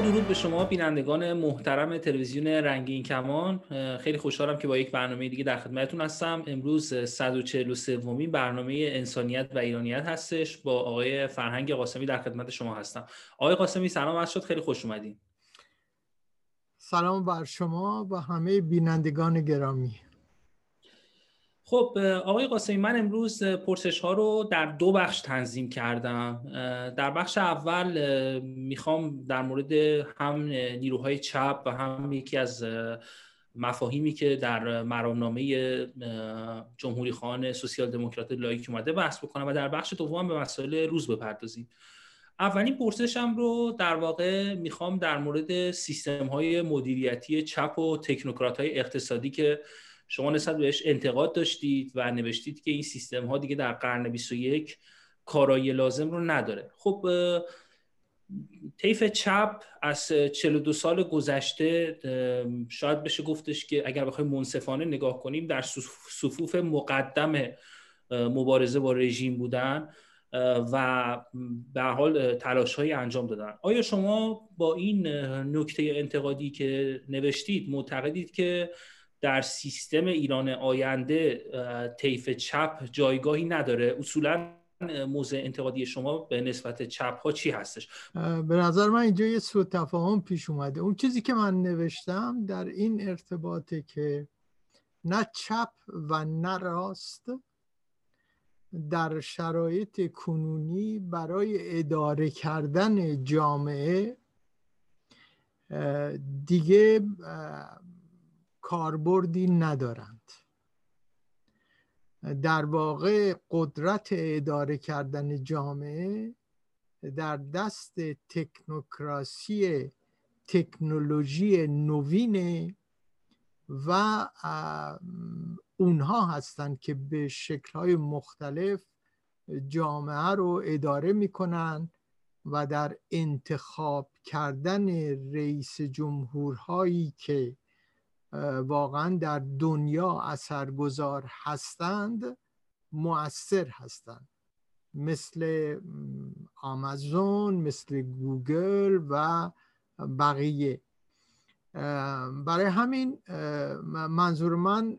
درود به شما بینندگان محترم تلویزیون رنگین کمان. خیلی خوشحالم که با یک برنامه دیگه در خدمتتون هستم. امروز 143 ومی برنامه انسانیت و ایرانیت هستش. با آقای فرهنگ قاسمی در خدمت شما هستم. آقای قاسمی سلام عرض شد. خیلی خوش اومدین. سلام بر شما و همه بینندگان گرامی. خب آقای قاسمی من امروز پرسش ها رو در دو بخش تنظیم کردم. در بخش اول می‌خوام در مورد هم نیروهای چپ و هم یکی از مفاهیمی که در مرامنامه جمهوری خانه سوسیال دموکرات لایک اومده بحث بکنم و در بخش دوم به مسائل روز بپردازیم. اولین پرسشم رو در واقع می‌خوام در مورد سیستم های مدیریتی چپ و تکنوکرات های اقتصادی که شما نسبت بهش انتقاد داشتید و نوشتید که این سیستم ها دیگه در قرن 21 کارایی لازم رو نداره. خب طیف چپ از 42 سال گذشته شاید بشه گفتش که اگر بخوایم منصفانه نگاه کنیم در صفوف مقدم مبارزه با رژیم بودن و به حال تلاش های انجام دادن. آیا شما با این نکته انتقادی که نوشتید معتقدید که در سیستم ایران آینده طیف چپ جایگاهی نداره. اصولا موضع انتقادی شما به نسبت چپ ها چی هستش؟ به نظر من اینجا یه سوء تفاهم پیش اومده. اون چیزی که من نوشتم در این ارتباطه که نه چپ و نه راست در شرایط کنونی برای اداره کردن جامعه دیگه کاربردی ندارند. در واقع قدرت اداره کردن جامعه در دست تکنوکراسی تکنولوژی نوینه و اونها هستند که به شکلهای مختلف جامعه رو اداره می‌کنن و در انتخاب کردن رئیس جمهورهایی که واقعا در دنیا اثرگذار هستند مؤثر هستند. مثل آمازون مثل گوگل و بقیه. برای همین منظور من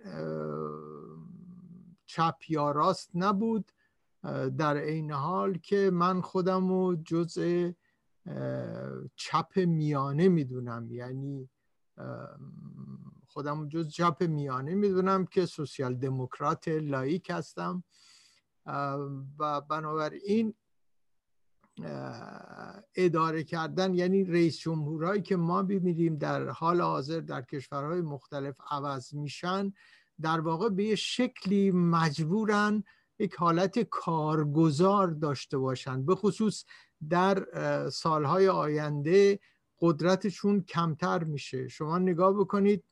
چپ یا راست نبود در این حال که من خودم رو جزء چپ میانه می‌دونم. یعنی خودم جز چپ میانه. می‌دونم که سوسیال دموکرات لایک هستم. و بنابراین اداره کردن یعنی رئیس جمهورهایی که ما ببینیم در حال حاضر در کشورهای مختلف عوض میشن در واقع به یه شکلی مجبورن یک حالت کارگزار داشته باشن. به خصوص در سالهای آینده قدرتشون کمتر میشه. شما نگاه بکنید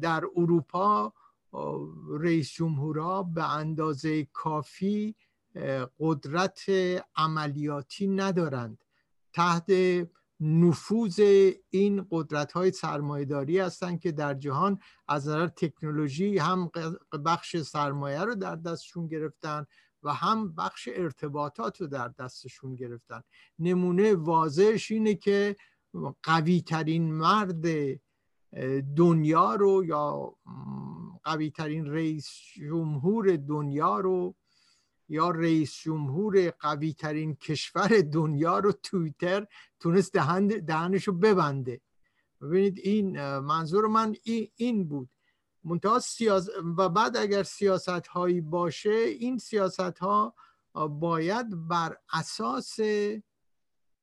در اروپا رئیس جمهورها به اندازه کافی قدرت عملیاتی ندارند. تحت نفوذ این قدرت های سرمایداری هستند که در جهان از نظر تکنولوژی هم بخش سرمایه رو در دستشون گرفتن و هم بخش ارتباطات رو در دستشون گرفتن. نمونه واضحش اینه که قوی ترین مرد دنیا رو یا قوی ترین رئیس جمهور دنیا رو یا رئیس جمهور قوی ترین کشور دنیا رو تویتر تونست دهنش رو ببنده. ببینید این منظور من این بود. منتها و بعد اگر سیاست هایی باشه این سیاست ها باید بر اساس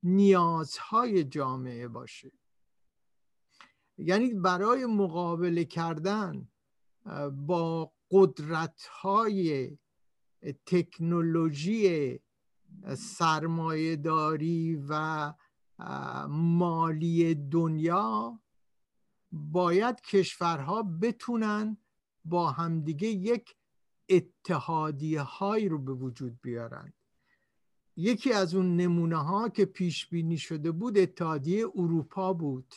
نیازهای جامعه باشه. یعنی برای مقابله کردن با قدرت های تکنولوژی سرمایهداری و مالی دنیا باید کشورها بتونن با همدیگه یک اتحادیه هایی رو به وجود بیارن. یکی از اون نمونه ها که پیش بینی شده بود اتحادیه اروپا بود.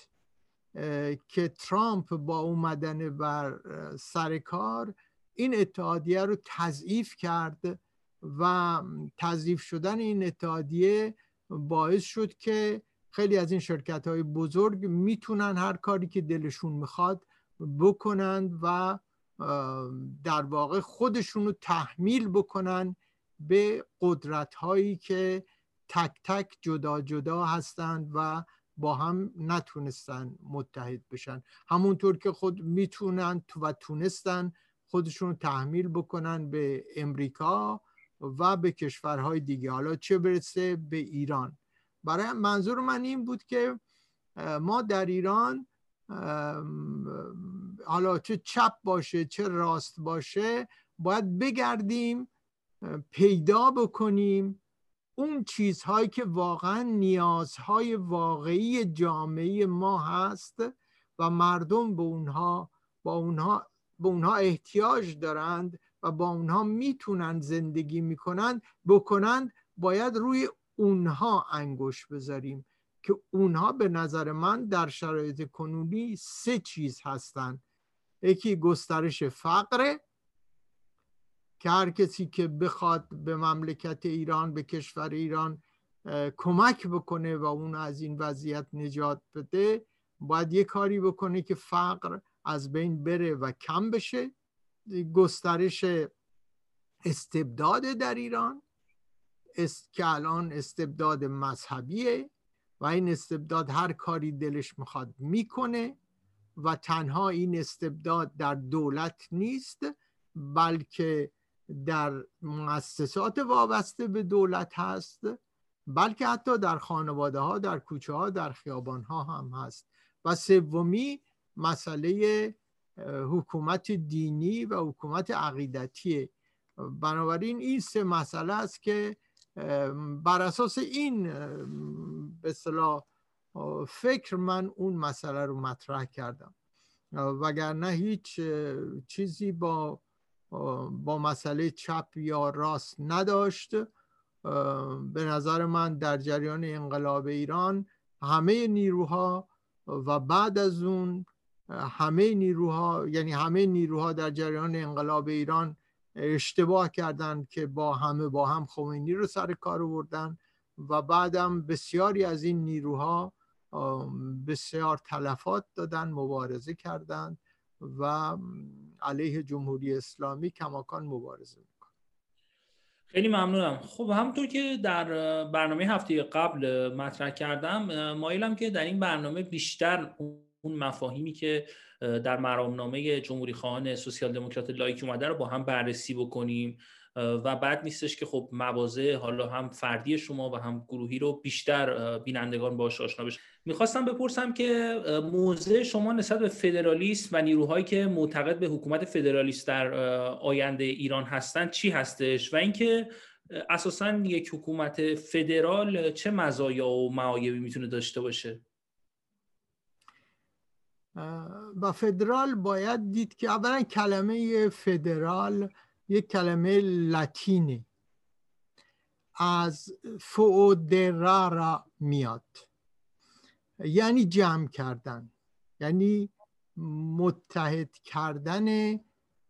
که ترامپ با اومدن بر سر کار این اتحادیه رو تضعیف کرد و تضعیف شدن این اتحادیه باعث شد که خیلی از این شرکت های بزرگ می‌تونن هر کاری که دلشون می‌خواد بکنند و در واقع خودشون رو تحمیل بکنن به قدرت هایی که تک تک جدا جدا هستند و با هم نتونستن متحد بشن. همونطور که خود می‌تونن و تونستن خودشون تحمیل بکنن به امریکا و به کشورهای دیگه. حالا چه برسه به ایران. برای منظور من این بود که ما در ایران حالا چه چپ باشه چه راست باشه باید بگردیم پیدا بکنیم اون چیزهایی که واقعا نیازهای واقعی جامعه ما هست و مردم به اونها با اونها به اونها احتیاج دارند و با اونها می‌تونن زندگی می‌کنند بکنند باید روی اونها انگوش بذاریم که اونها به نظر من در شرایط کنونی سه چیز هستند یکی گسترش فقر که هر کسی که بخواد به مملکت ایران به کشور ایران کمک بکنه و اون از این وضعیت نجات بده باید یه کاری بکنه که فقر از بین بره و کم بشه. گسترش استبداد در ایران است که الان استبداد مذهبیه و این استبداد هر کاری دلش می‌خواد می‌کنه و تنها این استبداد در دولت نیست بلکه در مؤسسات وابسته به دولت هست بلکه حتی در خانواده ها در کوچه ها در خیابان ها هم هست. و سومی مسئله حکومت دینی و حکومت عقیدتی. بنابراین این سه مسئله است که بر اساس این به صلاح فکر من اون مسئله رو مطرح کردم. وگرنه هیچ چیزی با با مسئله چپ یا راست نداشت. به نظر من در جریان انقلاب ایران همه نیروها و بعد از اون همه نیروها یعنی همه نیروها در جریان انقلاب ایران اشتباه کردند که با همه با هم خمینی رو سر کار آوردن و بعدم بسیاری از این نیروها بسیار تلفات دادن مبارزه کردند. و علیه جمهوری اسلامی کماکان مبارزه می‌کنن خیلی ممنونم. خب همونطور که در برنامه هفته قبل مطرح کردم مایلم که در این برنامه بیشتر اون مفاهیمی که در مرامنامه جمهوری خواهان سوسیال دموکرات لایک اومده رو با هم بررسی بکنیم. و بعد نیستش که خب مواضع حالا هم فردی شما و هم گروهی رو بیشتر بینندگان باش آشنا بشن می‌خواستم بپرسم که موضع شما نسبت به فدرالیست و نیروهایی که معتقد به حکومت فدرالیست در آینده ایران هستند چی هستش؟ و اینکه اساسا یک حکومت فدرال چه مزایا و معایبی می‌تونه داشته باشه؟ و فدرال باید دید که اولا کلمه فدرال یک کلمه لاتینی. از فودرارا میاد. یعنی جمع کردن. یعنی متحد کردن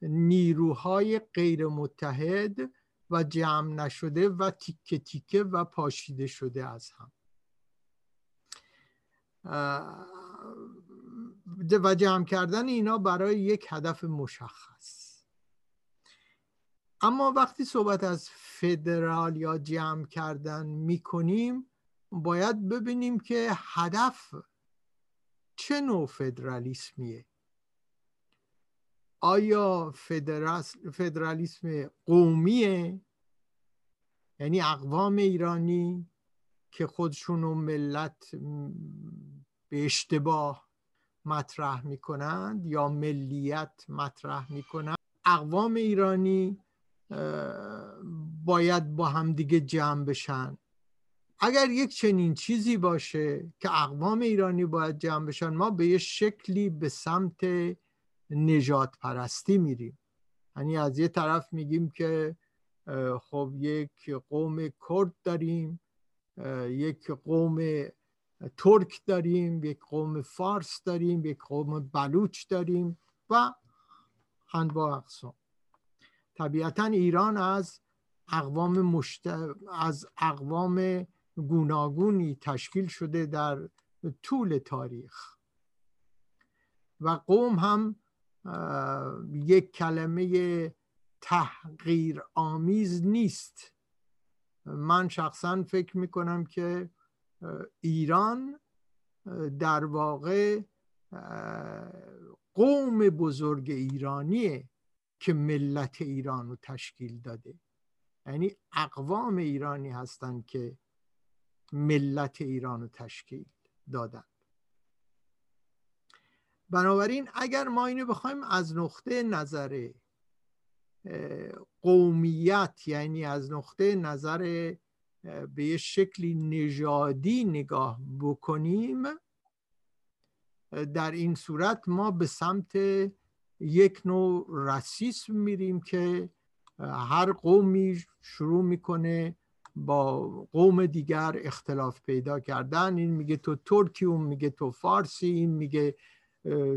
نیروهای غیر متحد و جمع نشده و تیکه تیکه و پاشیده شده از هم. و جمع کردن اینا برای یک هدف مشخص. اما وقتی صحبت از فدرال یا جمع کردن می‌کنیم باید ببینیم که هدف چه نوع فدرالیسمیه. آیا فدرالیسم قومیه؟ یعنی اقوام ایرانی که خودشون و ملت به اشتباه مطرح می‌کنند یا ملیت مطرح می‌کنند؟ اقوام ایرانی باید با همدیگه جمع بشن. اگر یک چنین چیزی باشه که اقوام ایرانی باید جمع بشن ما به یه شکلی به سمت نجات پرستی میریم. یعنی از یه طرف میگیم که خب یک قوم کرد داریم یک قوم ترک داریم یک قوم فارس داریم یک قوم بلوچ داریم و انواع اقسام. طبیعتا ایران از اقوام مشت... از اقوام گوناگونی تشکیل شده در طول تاریخ. و قوم هم یک کلمه تحقیر آمیز نیست. من شخصا فکر می‌کنم که ایران در واقع قوم بزرگ ایرانیه. که ملت ایران رو تشکیل داده. یعنی اقوام ایرانی هستند که ملت ایران رو تشکیل دادن. بنابراین اگر ما اینو بخوایم از نقطه نظر قومیت یعنی از نقطه نظر به یه شکلی نژادی نگاه بکنیم در این صورت ما به سمت یک نوع رسیسم میریم که هر قومی شروع می‌کنه با قوم دیگر اختلاف پیدا کردن. این میگه تو ترکی اون میگه تو فارسی این میگه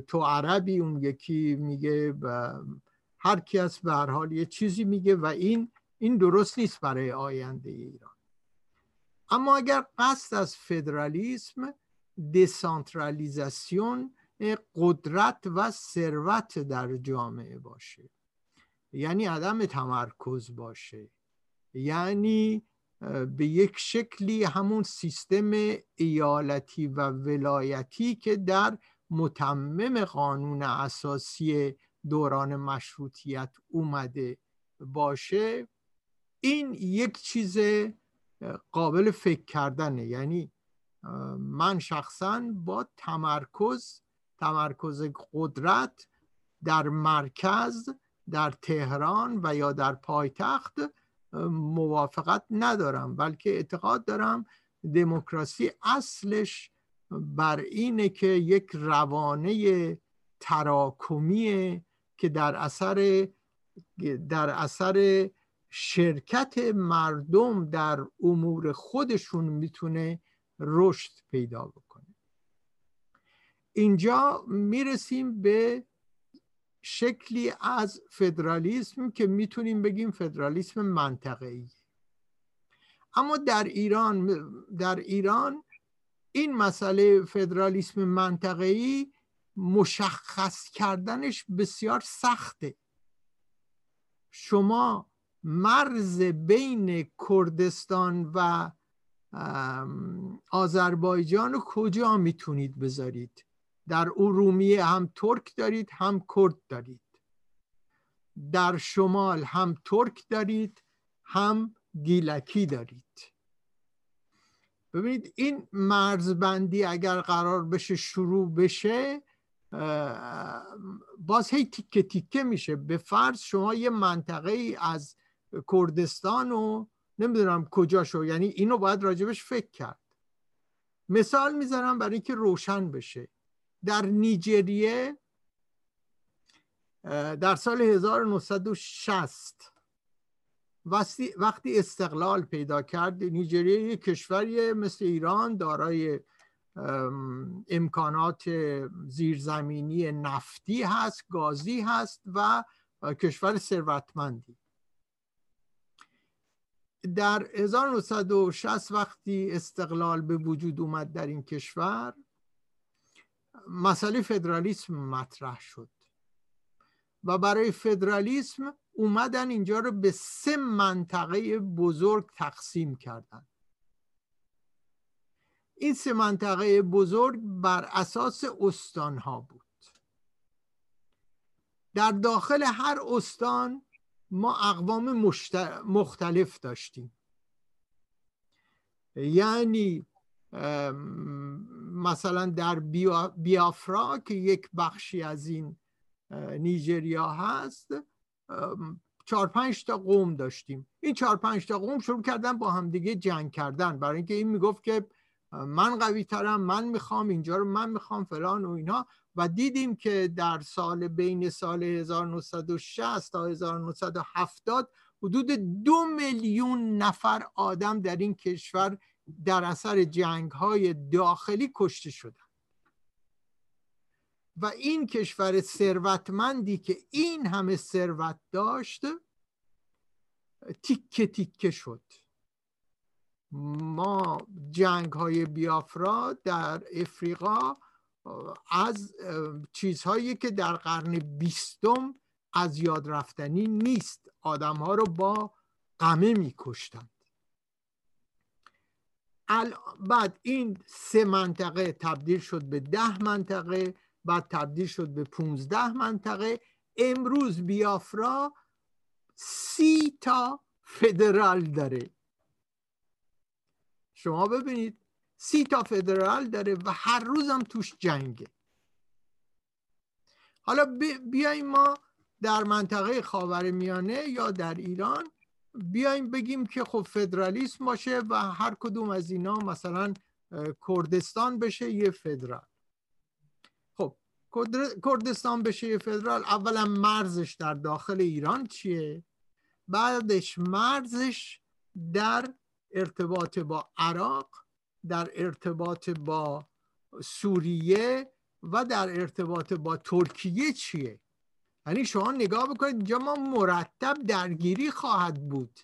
تو عربی اون یکی میگه هر کی از به هر حال یه چیزی میگه و این این درست نیست برای آینده ایران. اما اگر قصد از فدرالیسم دسانترالیزاسیون قدرت و ثروت در جامعه باشه. یعنی عدم تمرکز باشه. یعنی به یک شکلی همون سیستم ایالتی و ولایتی که در متمم قانون اساسی دوران مشروطیت اومده باشه این یک چیز قابل فکر کردنه. یعنی من شخصا با تمرکز تمرکز قدرت در مرکز در تهران و یا در پایتخت موافقت ندارم بلکه اعتقاد دارم دموکراسی اصلش بر اینه که یک روانه تراکمیه که در اثر در اثر شرکت مردم در امور خودشون می‌تونه رشد پیدا بکنه. اینجا می‌رسیم به شکلی از فدرالیسم که می‌تونیم بگیم فدرالیسم منطقه‌ای. اما در ایران در ایران این مسئله فدرالیسم منطقه‌ای مشخص کردنش بسیار سخته. شما مرز بین کردستان و آذربایجان رو کجا می‌تونید بذارید؟ در ارومیه هم ترک دارید هم کرد دارید. در شمال هم ترک دارید هم گیلکی دارید. ببینید این مرزبندی اگر قرار بشه شروع بشه باز هی تیکه تیکه میشه. به فرض شما یه منطقه ای از کردستان و نمی‌دونم کجا شو یعنی اینو باید راجبش فکر کرد. مثال می‌زنم برای اینکه روشن بشه. در نیجریه در سال 1960 وقتی استقلال پیدا کرد نیجریه یک کشوری مثل ایران دارای امکانات زیرزمینی نفتی هست گازی هست و کشور ثروتمندی. در 1960 وقتی استقلال به وجود اومد در این کشور مسئله فدرالیسم مطرح شد. و برای فدرالیسم اومدن اینجا رو به سه منطقه بزرگ تقسیم کردن. این سه منطقه بزرگ بر اساس استان ها بود. در داخل هر استان ما اقوام مختلف داشتیم. یعنی مثلا در بیافرا که یک بخشی از این نیجریا هست چهار پنج تا قوم داشتیم. این چهار پنج تا قوم شروع کردن با همدیگه جنگ کردن. برای اینکه این می‌گفت که من قوی ترم من می‌خوام اینجا رو من می‌خوام فلان و اینا. و دیدیم که در سال بین سال 1960 تا 1970 حدود دو میلیون نفر آدم در این کشور در اثر جنگ های داخلی کشته شدن و این کشور ثروتمندی که این همه ثروت داشت تیکه تیکه شد. ما جنگ های بیافرا در افریقا از چیزهایی که در قرن بیستم از یاد رفتنی نیست. آدم ها رو با قمه میکشتند بعد این سه منطقه تبدیل شد به ده منطقه بعد تبدیل شد به پونزده منطقه. امروز بیافرا سی تا فدرال داره. شما ببینید سی تا فدرال داره و هر روزم توش جنگه. حالا بیایم ما در منطقه خاور میانه یا در ایران بیایم بگیم که خب فدرالیسم باشه و هر کدوم از اینا مثلا کردستان بشه یه فدرال. خب کردستان بشه یه فدرال اولا مرزش در داخل ایران چیه؟ بعدش مرزش در ارتباط با عراق در ارتباط با سوریه و در ارتباط با ترکیه چیه؟ یعنی شما نگاه بکنید اینجا ما مرتب درگیری خواهد بود.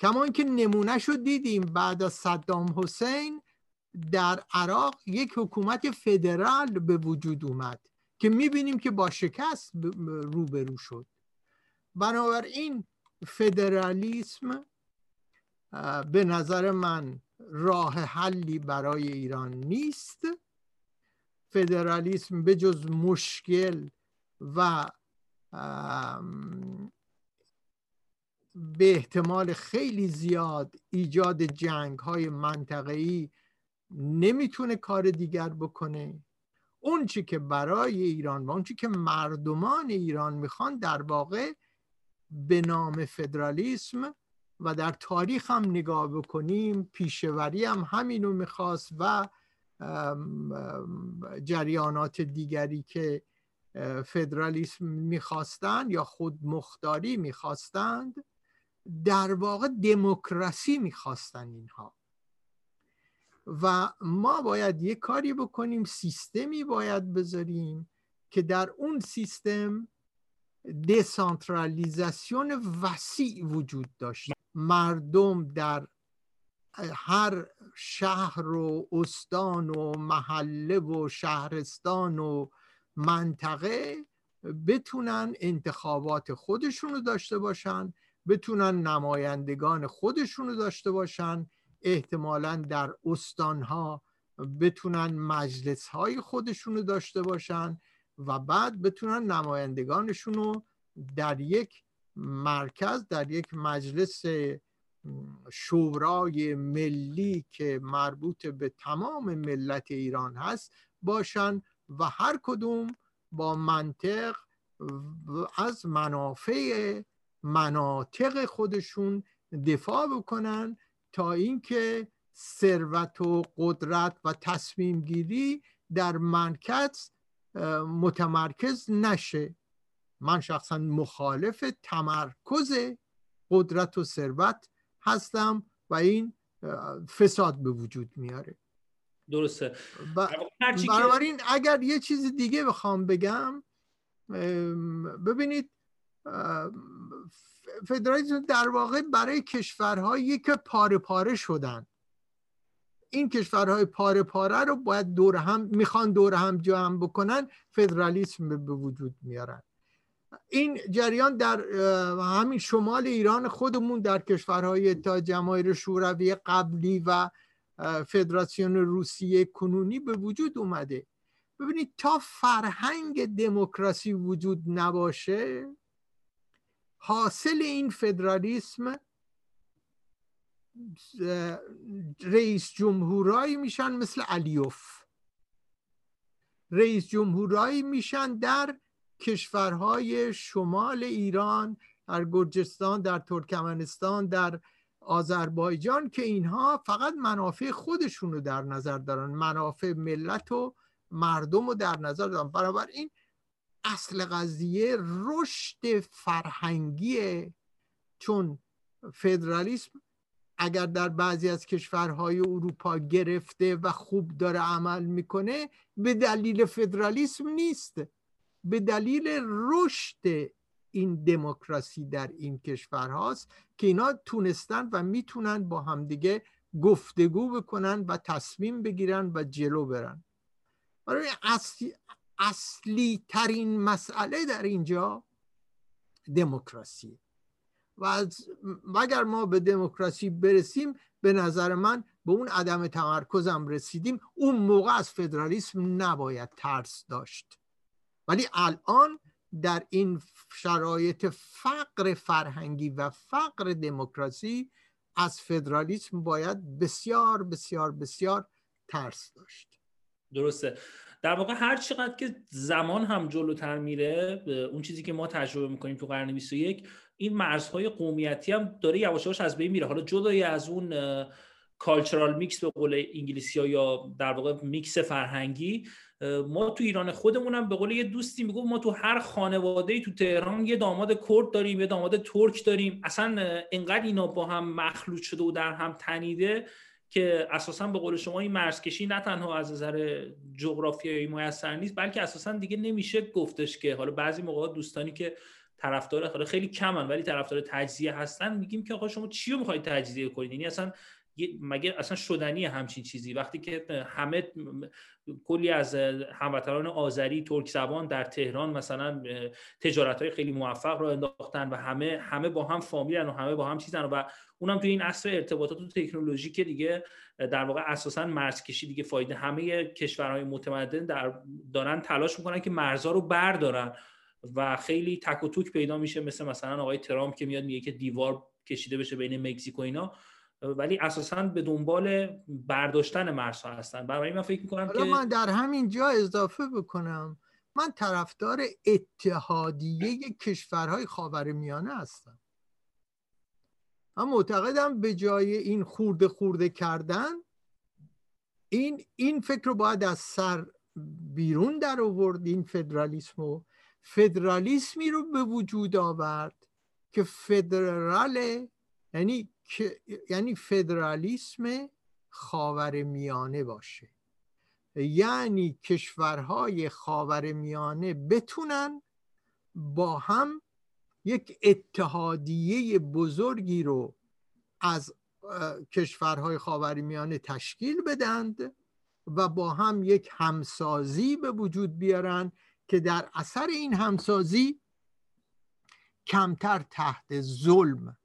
کما اینکه نمونه رو دیدیم بعد از صدام حسین در عراق یک حکومت فدرال به وجود اومد که می‌بینیم که با شکست روبرو شد. بنابراین فدرالیسم به نظر من راه حلی برای ایران نیست. فدرالیسم به جز مشکل و به احتمال خیلی زیاد ایجاد جنگ های منطقه‌ای نمی‌تونه کار دیگر بکنه. اون چی که برای ایران و اون چی که مردمان ایران می‌خوان در واقع به نام فدرالیسم و در تاریخ هم نگاه بکنیم پیشوری هم همینو می‌خواست و جریانات دیگری که فدرالیسم می‌خواستند یا خود مختاری می‌خواستند در واقع دموکراسی می‌خواستند اینها. و ما باید یه کاری بکنیم سیستمی باید بذاریم که در اون سیستم دسانترالیزاسیون وسیع وجود داشت مردم در هر شهر و استان و محله و شهرستان و منطقه بتونن انتخابات خودشون رو داشته باشن بتونن نمایندگان خودشون رو داشته باشن. احتمالا در استانها بتونن مجلس های خودشون رو داشته باشن و بعد بتونن نمایندگانشون رو در یک مرکز در یک مجلس شورای ملی که مربوط به تمام ملت ایران هست باشن و هر کدوم با منطق از منافع مناطق خودشون دفاع بکنن تا اینکه ثروت و قدرت و تصمیم گیری در مرکز متمرکز نشه. من شخصا مخالف تمرکز قدرت و ثروت هستم و این فساد به وجود میاره. درسته. بنابراین اگر یه چیز دیگه بخوام بگم ببینید فدرالیسم در واقع برای کشورهایی که پاره پاره شدن. این کشورهای پاره پاره رو باید دور هم می‌خوان دور هم جمع بکنن فدرالیسم به وجود میارن. این جریان در همین شمال ایران خودمون در کشورهای تا جماهیر شوروی قبلی و فدراسیون روسیه کنونی به وجود اومده. ببینید تا فرهنگ دموکراسی وجود نباشه حاصل این فدرالیسم رئیس جمهورایی میشن مثل علیوف. رئیس جمهورایی میشن در کشورهای شمال ایران در گرجستان در ترکمنستان در آذربایجان که اینها فقط منافع خودشون رو در نظر دارن منافع ملت و مردم رو در نظر دارن. این اصل قضیه رشد فرهنگیه چون فدرالیسم اگر در بعضی از کشورهای اروپا گرفته و خوب داره عمل می‌کنه به دلیل فدرالیسم نیست. به دلیل رشد این دموکراسی در این کشور هاست که اینا تونستن و می‌تونن با همدیگه گفتگو بکنن و تصمیم بگیرن و جلو برن. برای اصلی, اصلی ترین مسئله در اینجا دموکراسی. و اگر ما به دموکراسی برسیم به نظر من به اون عدم تمرکزم رسیدیم اون موقع از فدرالیسم نباید ترس داشت. ولی الان در این شرایط فقر فرهنگی و فقر دموکراسی از فدرالیسم باید بسیار بسیار بسیار ترس داشت. درسته. در واقع هر چقدر که زمان هم جلوتر میره اون چیزی که ما تجربه می‌کنیم تو قرن 21 این مرزهای قومیتی هم داره یواش یواش از بین میره. حالا جدای از اون cultural mix به قول انگلیسی ها یا در واقع میکس فرهنگی ما تو ایران خودمونم به قول یه دوستی می‌گفت ما تو هر خانواده تو تهران یه داماد کرد داریم یه داماد ترک داریم. اصلا انقدر اینا با هم مخلوط شده و در هم تنیده که اساسا به قول شما این مرزکشی نه تنها از نظر جغرافیایی میسر نیست بلکه اساسا دیگه نمیشه گفتش که. حالا بعضی موقع دوستانی که طرفدار حالا خیلی کمن ولی طرفدار تجزیه هستن میگیم که آقا شما چی رو می‌خواید تجزیه کنید یعنی اصلا مگه اصلا شدنی همچین چیزی؟ وقتی که همه کلی از هموطنان آذری ترک زبان در تهران مثلا تجارت های خیلی موفق رو انداختن و همه همه با هم فامیلن و همه با هم چیزن و اونم توی این عصر ارتباطات و تکنولوژی که دیگه در واقع اساسا مرز کشی دیگه فایده همه کشورهای متمدن در دارن تلاش می‌کنن که مرزها رو بردارن و خیلی تک و توک پیدا میشه. مثل مثلا آقای ترامپ که میاد میگه که دیوار کشیده بشه بین مکزیک و اینا. ولی اساسا به دنبال برداشتن مرزها هستن. برای من فکر می‌کنم که من در همین جا اضافه بکنم. من طرفدار اتحادیه کشورهای خاورمیانه هستم. من معتقدم به جای این خورده خورده کردن این این فکر رو باید از سر بیرون در آورد این فدرالیسم فدرالیسمی رو به وجود آورد که فدرال یعنی یعنی فدرالیسم خاور میانه باشه. یعنی کشورهای خاور میانه بتونن با هم یک اتحادیه بزرگی رو از کشورهای خاور میانه تشکیل بدند و با هم یک همسازی به وجود بیارن که در اثر این همسازی کمتر تحت ظلم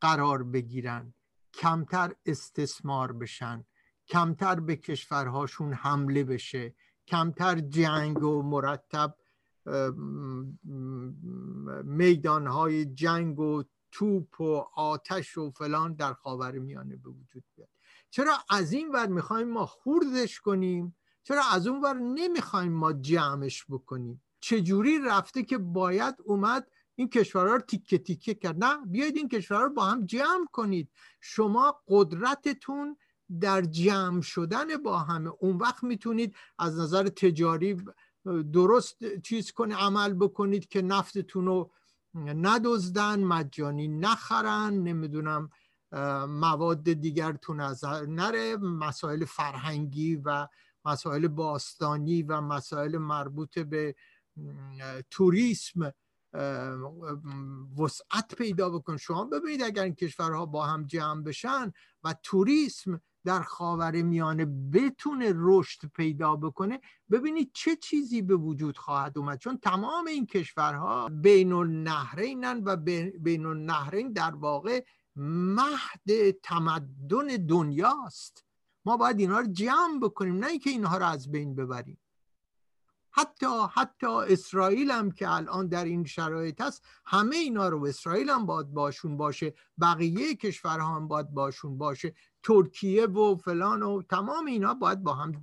قرار بگیرن کمتر استثمار بشن کمتر به کشورهاشون حمله بشه کمتر جنگ و مرتب میدانهای جنگ و توپ و آتش و فلان در خاور میانه به وجود بیاد. چرا از این ور می‌خوایم ما خوردش کنیم؟ چرا از اون ور نمی‌خوایم ما جمعش بکنیم؟ چجوری رفته که باید اومد این کشورها رو تیکه تیکه کرد. نه بیاید این کشورها رو با هم جمع کنید. شما قدرتتون در جمع شدن با همه. اون وقت می‌تونید از نظر تجاری درست چیز کنید عمل بکنید که نفتتون رو ندزدن مجانی نخرن نمی‌دونم مواد دیگرتون از نره. مسائل فرهنگی و مسائل باستانی و مسائل مربوط به توریسم وسعت پیدا بکن. شما ببینید اگر این کشورها با هم جمع بشن و توریسم در خاور میانه بتونه رشد پیدا بکنه ببینید چه چیزی به وجود خواهد اومد. چون تمام این کشورها بین النهرینن و بین النهرین در واقع مهد تمدن دنیاست. ما باید اینها رو جمع بکنیم نه اینکه اینها رو از بین ببریم. حتی حتی اسرائیل هم که الان در این شرایط هست همه اینا رو اسرائیل هم باید باشون باشه بقیه کشورها هم باید باشون باشه. ترکیه و فلان و تمام اینا باید با هم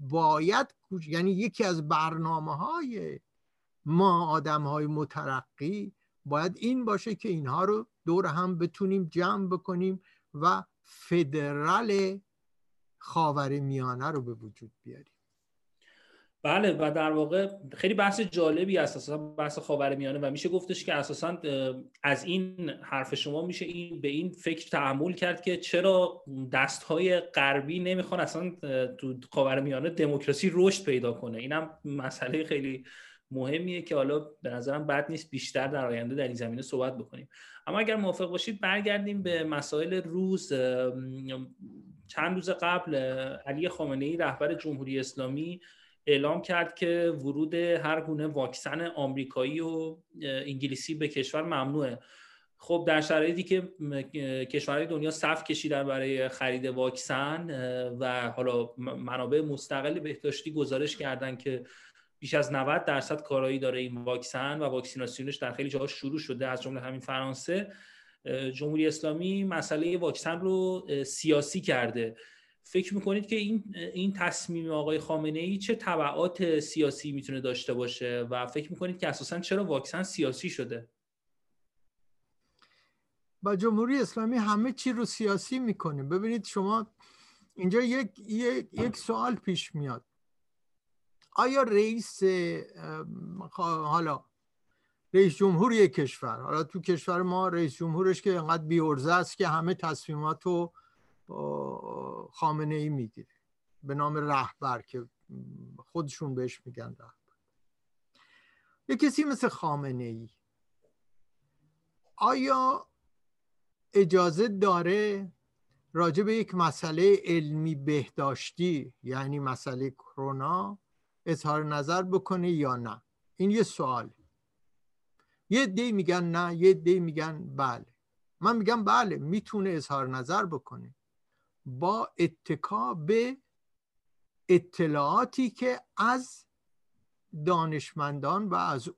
باید یعنی یکی از برنامه های ما آدم های مترقی باید این باشه که اینها رو دور هم بتونیم جمع بکنیم و فدرال خاور میانه رو به وجود بیاریم. بله و در واقع خیلی بحث جالبی اساسا بحث خاورمیانه و میشه گفتش که اساسا از این حرف شما میشه این به این فکر تعمل کرد که چرا دست های غربی نمی‌خوان اصلا تو خاورمیانه دموکراسی رشد پیدا کنه. اینم مسئله خیلی مهمیه که حالا به نظرم بد نیست بیشتر در آینده در این زمینه صحبت بکنیم. اما اگر موافق باشید برگردیم به مسائل روز چند روز قبل علی خامنه ای رهبر جمهوری اسلامی اعلام کرد که ورود هر گونه واکسن آمریکایی و انگلیسی به کشور ممنوعه. خب در شرایطی که کشورهای دنیا صف کشیدن برای خرید واکسن و حالا منابع مستقل بهداشتی گزارش کردن که بیش از 90 درصد کارایی داره این واکسن و واکسیناسیونش در خیلی جاها شروع شده از جمله همین فرانسه جمهوری اسلامی مسئله واکسن رو سیاسی کرده. فکر می‌کنید که این این تصمیم آقای خامنه ای چه تبعات سیاسی می‌تونه داشته باشه و فکر می‌کنید که اساسا چرا واکسن سیاسی شده؟ با جمهوری اسلامی همه چی رو سیاسی می‌کنه. ببینید شما اینجا یک, یک, یک سوال پیش میاد. آیا رئیس حالا رئیس جمهور یک کشور حالا تو کشور ما رئیس جمهورش که انقدر بیورزه است که همه تصمیمات رو خامنه ای می‌گیره به نام رهبر که خودشون بهش میگن رهبر. یه کسی مثل خامنه ای آیا اجازه داره راجع به یک مسئله علمی بهداشتی یعنی مسئله کرونا اظهار نظر بکنه یا نه؟ این یه سوال یه دی میگن نه یه دی میگن بله. من میگم بله می‌تونه اظهار نظر بکنه. با اتکا به اطلاعاتی که از دانشمندان و از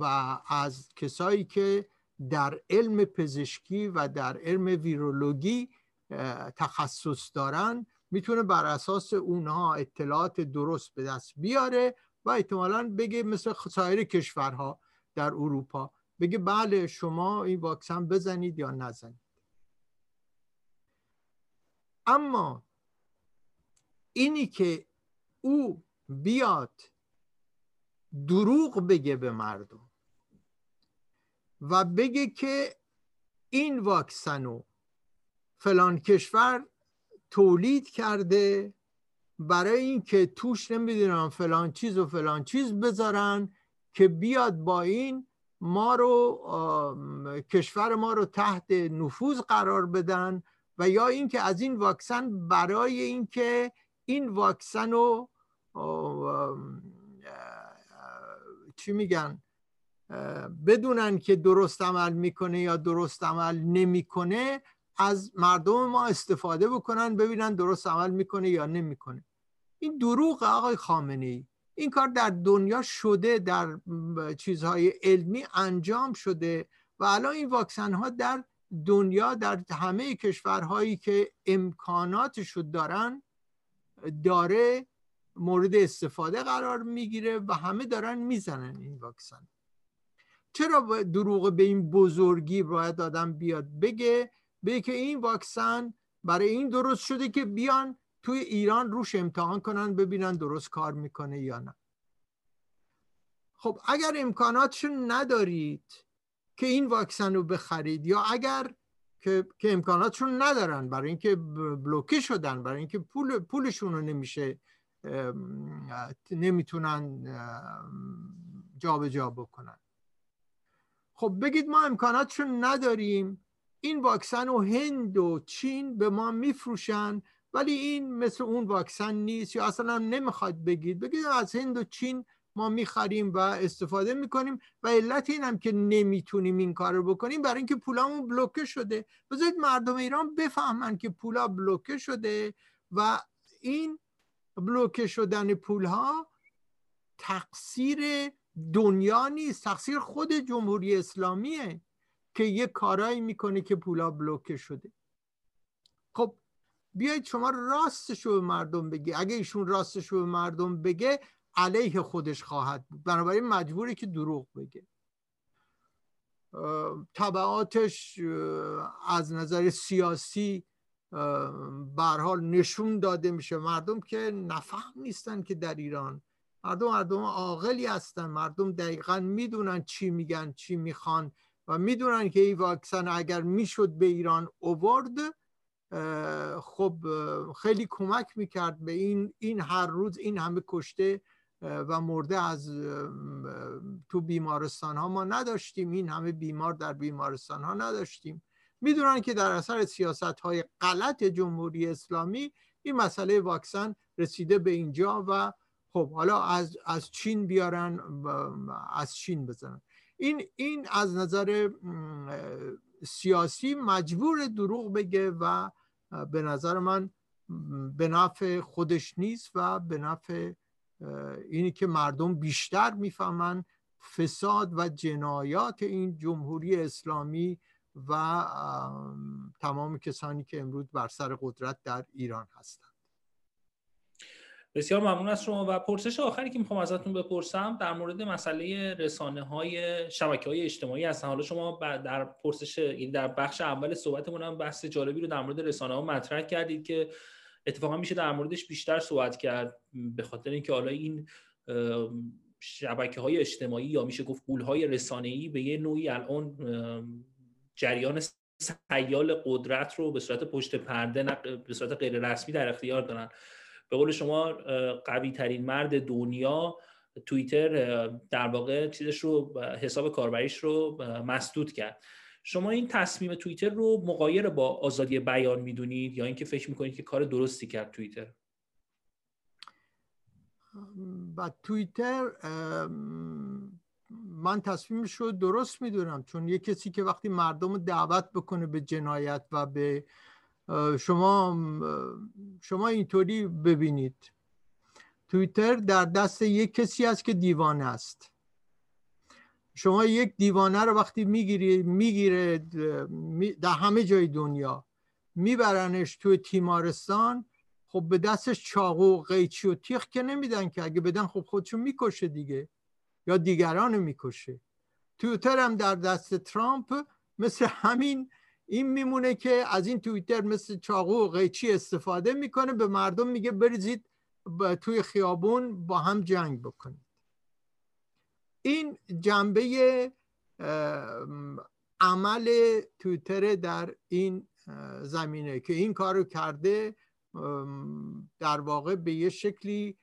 و از کسایی که در علم پزشکی و در علم ویرولوژی تخصص دارن می‌تونه بر اساس اونها اطلاعات درست به دست بیاره و احتمالا بگه مثل سایر کشورها در اروپا بگه بله شما این واکسن بزنید یا نزنید. اما اینی که او بیاد دروغ بگه به مردم و بگه که این واکسن فلان کشور تولید کرده برای اینکه توش نمی‌دونم فلان چیز و فلان چیز بذارن که بیاد با این ما رو کشور ما رو تحت نفوذ قرار بدن و یا اینکه از این واکسن برای اینکه این واکسن رو چی میگن؟ بدونن که درست عمل می‌کنه یا درست عمل نمی‌کنه از مردم ما استفاده بکنن ببینن درست عمل می‌کنه یا نمی‌کنه. این دروغ آقای خامنه ای این کار در دنیا شده در چیزهای علمی انجام شده و الان این واکسن ها در دنیا در همه کشورهایی که امکاناتشو دارن داره مورد استفاده قرار می‌گیره و همه دارن می‌زنن این واکسن. چرا دروغ به این بزرگی باید آدم بیاد بگه به که این واکسن برای این درست شده که بیان توی ایران روش امتحان کنن ببینن درست کار می‌کنه یا نه. خب اگر امکاناتشو ندارید که این واکسن رو بخرید یا اگر که, که امکاناتشون ندارن برای اینکه بلوکه شدن برای اینکه پول پولشون رو نمیشه نمی‌تونن جابجا جا بکنن. خب بگید ما امکاناتشون نداریم این واکسن و هند و چین به ما میفروشن ولی این مثل اون واکسن نیست یا اصلا نمی‌خواد بگید؟ بگید از هند و چین ما می‌خریم و استفاده می‌کنیم و علت این هم که نمی‌تونیم این کار رو بکنیم برای اینکه پولامون بلوکه شده. بذارید مردم ایران بفهمن که پولا بلوکه شده و این بلوکه شدن پولها تقصیر دنیا نیست تقصیر خود جمهوری اسلامیه که یه کارایی می‌کنه که پولا بلوکه شده. خب بیایید شما راستش رو به مردم بگی. اگه ایشون راستش رو به مردم بگه علیه خودش خواهد بود. بنابراین مجبوره که دروغ بگه. طبعاتش از نظر سیاسی حال نشون داده میشه. مردم که نفهم نیستن که در ایران. مردم مردم عاقلی هستن. مردم دقیقا می‌دونن چی میگن چی می‌خوان و می‌دونن که این واکسن اگر می‌شد به ایران اوورد خب خیلی کمک می‌کرد به این این هر روز این همه کشته و مرده از تو بیمارستان ها ما نداشتیم. این همه بیمار در بیمارستان ها نداشتیم. می‌دونن که در اثر سیاست های غلط جمهوری اسلامی این مسئله واکسن رسیده به اینجا و خب حالا از, از چین بیارن از چین بزنن. این, این از نظر سیاسی مجبور دروغ بگه و به نظر من به نفع خودش نیست و به نفع اینی که مردم بیشتر می‌فهمن فساد و جنایات این جمهوری اسلامی و تمام کسانی که امروز بر سر قدرت در ایران هستند. بسیار ممنون از شما. و پرسش آخری که می‌خوام ازتون بپرسم در مورد مسئله رسانه های شبکه های اجتماعی هستن. حالا شما در پرسش این در بخش اول صحبتمون هم بحث جالبی رو در مورد رسانه ها مطرح کردید که اتفاقا میشه در موردش بیشتر صحبت کرد به خاطر اینکه حالا این شبکه های اجتماعی یا میشه گفت پول های رسانه ای به یه نوعی الان جریان سیال قدرت رو به صورت پشت پرده به صورت غیر رسمی در اختیار دارن. به قول شما قوی ترین مرد دنیا توییتر در واقع چیزش رو حساب کاربریش رو مسدود کرد. شما این تصمیم توییتر رو مقایر با آزادی بیان می‌دونید یا اینکه فکر می‌کنید که کار درستی کرد توییتر؟ و توییتر من تصمیمش رو درست می‌دونم چون یه کسی که وقتی مردم رو دعوت بکنه به جنایت و به شما شما اینطوری ببینید. توییتر در دست یک کسی است که دیوانه است. شما یک دیوانه رو وقتی می‌گیری می‌گیره در همه جای دنیا میبرنش توی تیمارستان خب به دستش چاقو و قیچی و تیخ که نمیدن که اگه بدن خب خودشو می‌کشه دیگه یا دیگران می‌کشه. تویتر هم در دست ترامپ مثل همین این میمونه که از این توییتر مثل چاقو و قیچی استفاده می‌کنه به مردم میگه بریزید توی خیابون با هم جنگ بکنید. این جنبه عمل تویتر در این زمینه که این کارو کرده در واقع به یه شکلی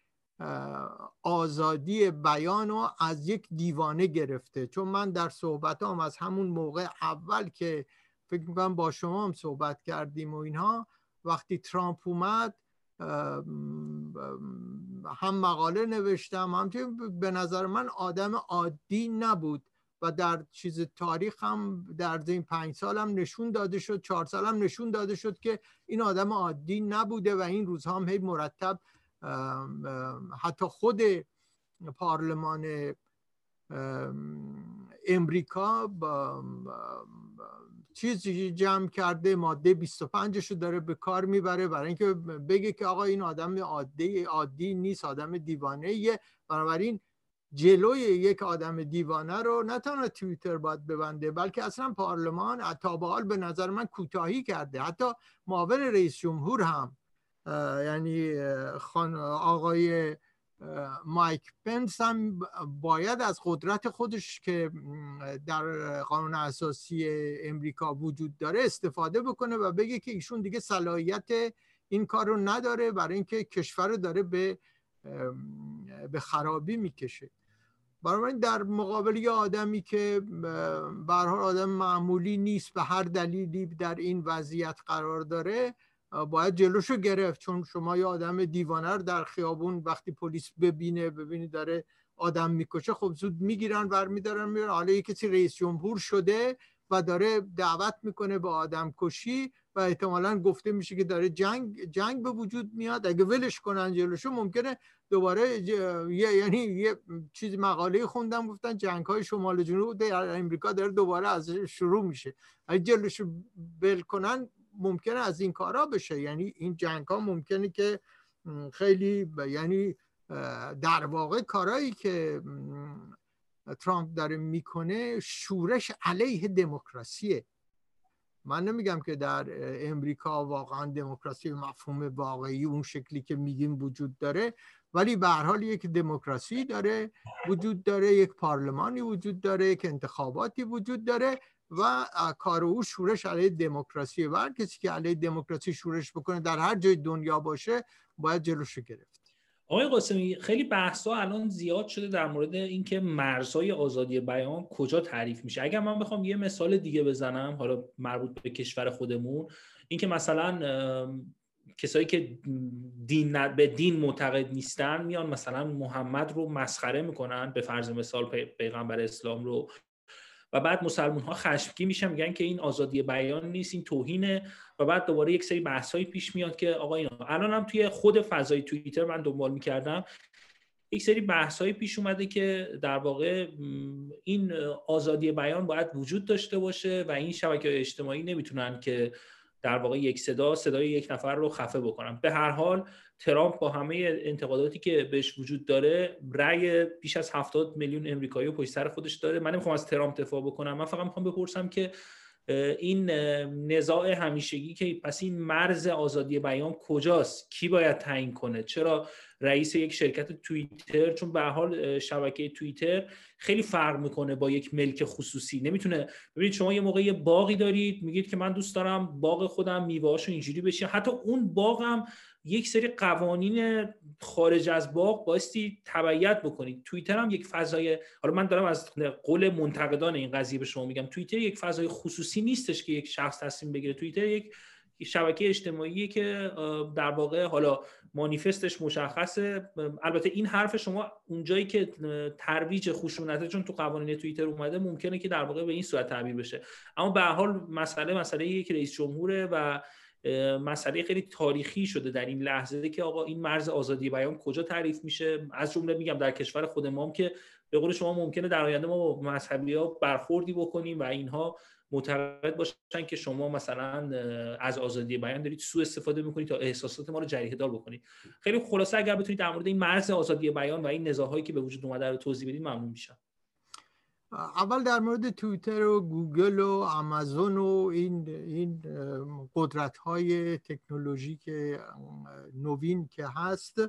آزادی بیان رو از یک دیوانه گرفته. چون من در صحبت هم از همون موقع اول که فکر می‌کنم با شما هم صحبت کردیم و اینها وقتی ترامپ اومد هم مقاله نوشتم همچنین به نظر من آدم عادی نبود و در چیز تاریخ هم در این پنج سال هم نشون داده شد چهار سال هم نشون داده شد که این آدم عادی نبوده و این روزها هم هی مرتب حتی خود پارلمان امریکا با چیزی جمع کرده ماده 25 رو داره به کار می‌بره برای اینکه بگه که آقا این آدم عادی عادی نیست آدم دیوانه یه بنابراین جلوی یک آدم دیوانه رو نه تنها توییتر باید ببنده بلکه اصلا پارلمان تا به به نظر من کوتاهی کرده. حتی معاون رئیس جمهور هم یعنی آقای مایک پنس هم باید از قدرت خودش که در قانون اساسی امریکا وجود داره استفاده بکنه و بگه که ایشون دیگه صلاحیت این کار رو نداره برای اینکه کشور رو داره به به خرابی می‌کشه. برای در مقابل یه آدمی که به آدم معمولی نیست به هر دلیلی در این وضعیت قرار داره باید جلوشو گرفت چون شما یه آدم دیوانه در خیابون وقتی پلیس ببینه ببینی داره آدم می‌کشه خب زود می‌گیرن ور میدارن میرن. حالا یه کسی رئیس جمهور شده و داره دعوت می‌کنه به آدم کشی و احتمالا گفته میشه که داره جنگ جنگ به وجود میاد. اگه ولش کنن جلوشو ممکنه دوباره یعنی یه چیز مقاله خوندم گفتن جنگ های شمال جنوب در امریکا داره دوباره از شروع میشه. اگه جلوشو ول کنن ممکنه از این کارا بشه. یعنی این جنگ ها ممکنه که خیلی یعنی در واقع کارهایی که ترامپ داره می‌کنه شورش علیه دموکراسیه. من نمیگم که در امریکا واقعا دموکراسی مفهوم واقعی اون شکلی که میگیم وجود داره. ولی به هر حال یک دموکراسی داره وجود داره یک پارلمانی وجود داره یک انتخاباتی وجود داره و کار او شورش علیه دموکراسی و هر کسی که علیه دموکراسی شورش بکنه در هر جای دنیا باشه باید جلوش گرفت. آقای قاسمی خیلی بحث الان زیاد شده در مورد اینکه مرزهای آزادی بیان کجا تعریف میشه. اگر من بخوام یه مثال دیگه بزنم حالا مربوط به کشور خودمون اینکه مثلا کسایی که دین به دین معتقد نیستن میان مثلا محمد رو مسخره می‌کنن به فرض مثال پیغمبر اسلام رو. و بعد مسلمان ها خشمگین میشن میگن که این آزادی بیان نیست این توهینه. و بعد دوباره یک سری بحث پیش میاد که آقا اینا الان هم توی خود فضای توییتر من دنبال می‌کردم. یک سری بحث پیش اومده که در واقع این آزادی بیان باید وجود داشته باشه و این شبکه اجتماعی نمی‌تونن که در واقع یک صدا صدای یک نفر رو خفه بکنن به هر حال ترامپ با همه انتقاداتی که بهش وجود داره رأی بیش از 70 میلیون امریکایی پشت سر خودش داره من نمی‌خوام از ترامپ دفاع بکنم. من فقط می‌خوام بپرسم که این نزاع همیشگی که پس این مرز آزادی بیان کجاست؟ کی باید تعیین کنه؟ چرا رئیس یک شرکت توییتر چون به حال شبکه توییتر خیلی فرق می‌کنه با یک ملک خصوصی. نمی‌تونه ببینید شما یه موقع یه باقی دارید میگید که من دوست دارم باغ خودم میوهاشو اینجوری بشه حتی اون باغم یک سری قوانین خارج از باغ بایستی تبعیت بکنید. توییتر هم یک فضای حالا من دارم از قول منتقدان این قضیه به شما میگم. توییتر یک فضای خصوصی نیستش که یک شخص تصمیم بگیره. توییتر یک شبکه اجتماعی که در واقع حالا مانیفستش مشخصه. البته این حرف شما اونجایی که ترویج خشونته چون تو قوانین توییتر اومده ممکنه که در واقع به این صورت تعبیر بشه. اما به حال مسئله مسئله یک رئیس جمهوره و مسئله خیلی تاریخی شده در این لحظه که آقا این مرز آزادی بیان کجا تعریف میشه؟ از جمله میگم در کشور خود ما که به قول شما ممکنه در آینده ما با مذهبی ها برخوردی بکنیم و اینها معتقد باشن که شما مثلا از آزادی بیان دارید سوء استفاده می‌کنید تا احساسات ما رو جریه دار بکنید. خیلی خلاصه اگر بتونید در مورد این مرز آزادی بیان و این نزاعهایی که به وجود اومده رو توضیح بدید ممنون میشم. اول در مورد توییتر و گوگل و آمازون و این این قدرت های تکنولوژیک نوین که هست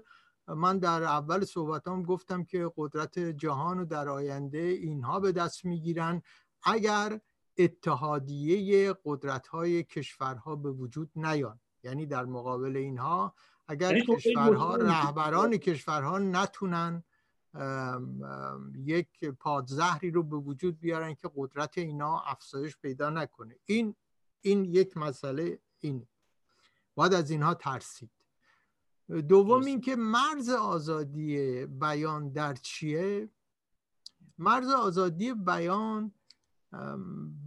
من در اول صحبتام گفتم که قدرت جهان و در آینده اینها به دست می‌گیرن اگر اتحادیه قدرت های کشورها به وجود نیان. یعنی در مقابل اینها اگر یعنی خب کشورها رهبران کشورها نتونن یک پادزهری رو به وجود بیارن که قدرت اینا افزایش پیدا نکنه. این این یک مسئله این باید از اینها ترسید. دوم اینکه مرز آزادی بیان در چیه؟ مرز آزادی بیان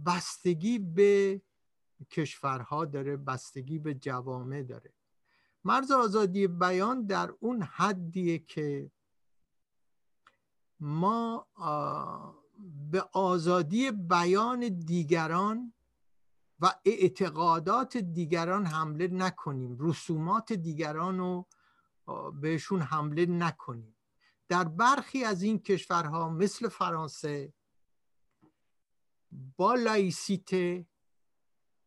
بستگی به کشورها داره بستگی به جوامع داره. مرز آزادی بیان در اون حدیه که ما به آزادی بیان دیگران و اعتقادات دیگران حمله نکنیم. رسومات دیگران رو بهشون حمله نکنیم. در برخی از این کشورها مثل فرانسه با لایسیته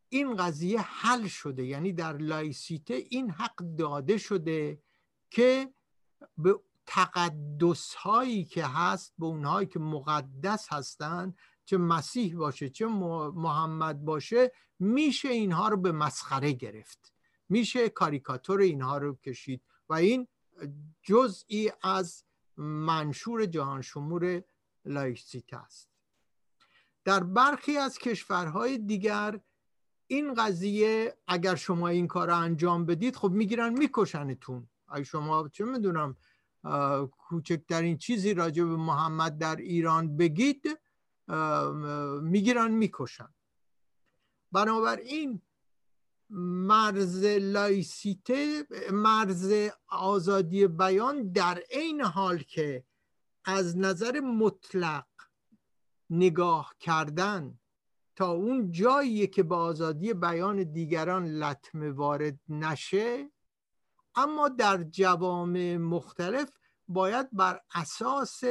این قضیه حل شده. یعنی در لایسیته این حق داده شده که به تقدس هایی که هست به اونهایی که مقدس هستند چه مسیح باشه چه محمد باشه میشه اینها رو به مسخره گرفت. میشه کاریکاتور اینها رو کشید و این جزئی از منشور جهان شمور لایسیته است. در برخی از کشورهای دیگر این قضیه اگر شما این کار رو انجام بدید خب می‌گیرن میکشنتون. اگه شما چه می‌دونم کوچکترین چیزی راجع به محمد در ایران بگید می‌گیرن می‌کشن. بنابراین مرز لایسیته مرز آزادی بیان در عین حال که از نظر مطلق نگاه کردن تا اون جایی که به آزادی بیان دیگران لطمه وارد نشه اما در جوامع مختلف باید بر اساس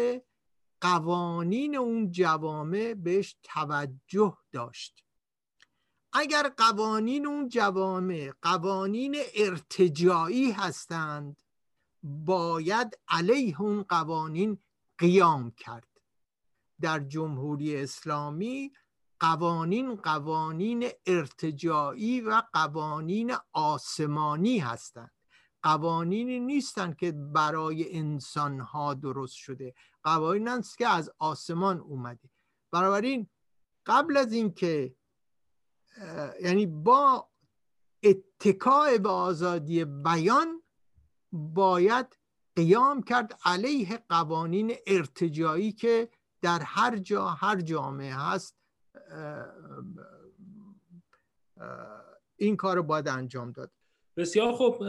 قوانین اون جوامع بهش توجه داشت. اگر قوانین اون جوامع قوانین ارتجاعی هستند باید علیه اون قوانین قیام کرد. در جمهوری اسلامی قوانین قوانین ارتجاعی و قوانین آسمانی هستند. قوانینی نیستند که برای انسانها درست شده. قوانین است که از آسمان اومده. بنابراین قبل از اینکه یعنی با اتکاع به آزادی بیان باید قیام کرد علیه قوانین ارتجایی که در هر جا هر جامعه هست. این کار رو باید انجام داد. بسیار خوب.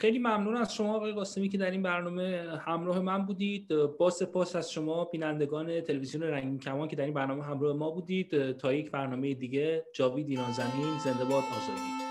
خیلی ممنون از شما آقای قاسمی که در این برنامه همراه من بودید. با سپاس از شما بینندگان تلویزیون رنگین کمان که در این برنامه همراه ما بودید. تا یک برنامه دیگه جاوید ایران زمین زنده باد آزادی.